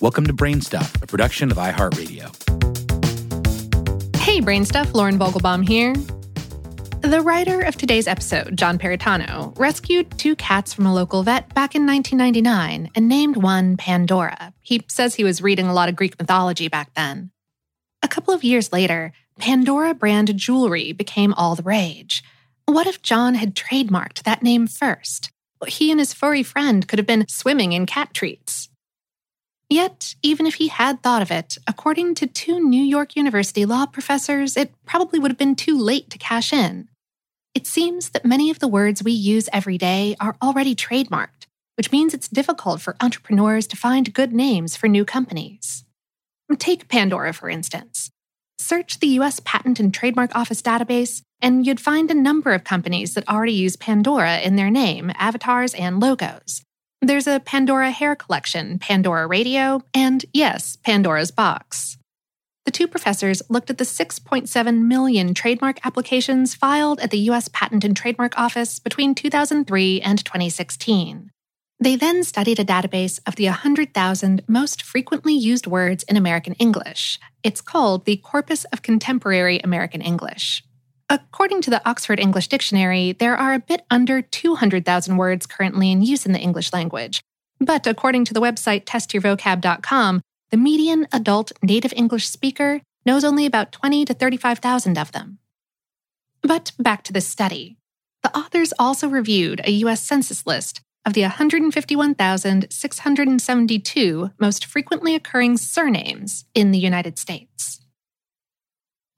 Welcome to Brainstuff, a production of iHeartRadio. Hey, Brainstuff, Lauren Vogelbaum here. The writer of today's episode, John Perritano, rescued two cats from a local vet back in 1999 and named one Pandora. He says he was reading a lot of Greek mythology back then. A couple of years later, Pandora brand jewelry became all the rage. What if John had trademarked that name first? He and his furry friend could have been swimming in cat treats. Yet, even if he had thought of it, according to two New York University law professors, it probably would have been too late to cash in. It seems that many of the words we use every day are already trademarked, which means it's difficult for entrepreneurs to find good names for new companies. Take Pandora, for instance. Search the US Patent and Trademark Office database, and you'd find a number of companies that already use Pandora in their name, avatars, and logos. There's a Pandora hair collection, Pandora radio, and yes, Pandora's box. The two professors looked at the 6.7 million trademark applications filed at the US Patent and Trademark Office between 2003 and 2016. They then studied a database of the 100,000 most frequently used words in American English. It's called the Corpus of Contemporary American English. According to the Oxford English Dictionary, there are a bit under 200,000 words currently in use in the English language. But according to the website testyourvocab.com, the median adult native English speaker knows only about 20 to 35,000 of them. But back to the study. The authors also reviewed a US Census list of the 151,672 most frequently occurring surnames in the United States.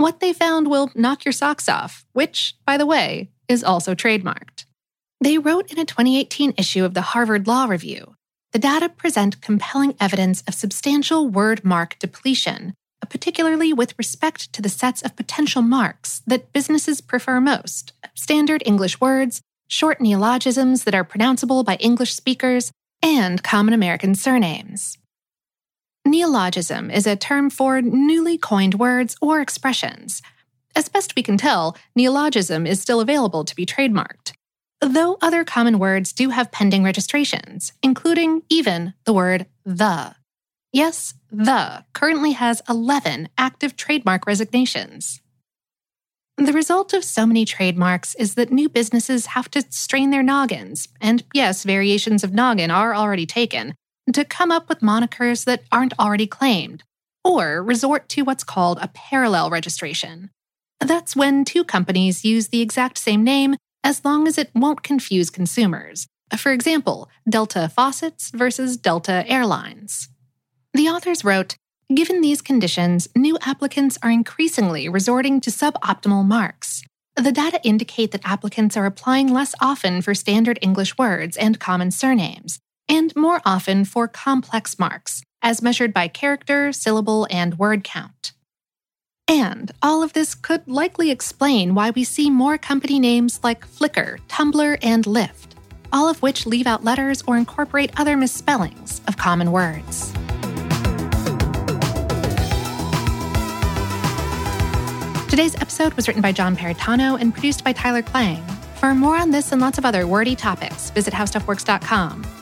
What they found will knock your socks off, which, by the way, is also trademarked. They wrote in a 2018 issue of the Harvard Law Review the data present compelling evidence of substantial word mark depletion, uh, particularly with respect to the sets of potential marks that businesses prefer most standard English words, short neologisms that are pronounceable by English speakers, and common American surnames. Neologism is a term for newly coined words or expressions. As best we can tell, neologism is still available to be trademarked, though other common words do have pending registrations, including even the word the. Yes, the currently has 11 active trademark resignations. The result of so many trademarks is that new businesses have to strain their noggins, and yes, variations of noggin are already taken, to come up with monikers that aren't already claimed, or resort to what's called a parallel registration. That's when two companies use the exact same name as long as it won't confuse consumers. For example, Delta Faucets versus Delta Airlines. The authors wrote Given these conditions, new applicants are increasingly resorting to suboptimal marks. The data indicate that applicants are applying less often for standard English words and common surnames, and more often for complex marks, as measured by character, syllable, and word count. And all of this could likely explain why we see more company names like Flickr, Tumblr, and Lyft, all of which leave out letters or incorporate other misspellings of common words. Today's episode was written by John Perritano and produced by Tyler Klang. For more on this and lots of other wordy topics, visit howstuffworks.com.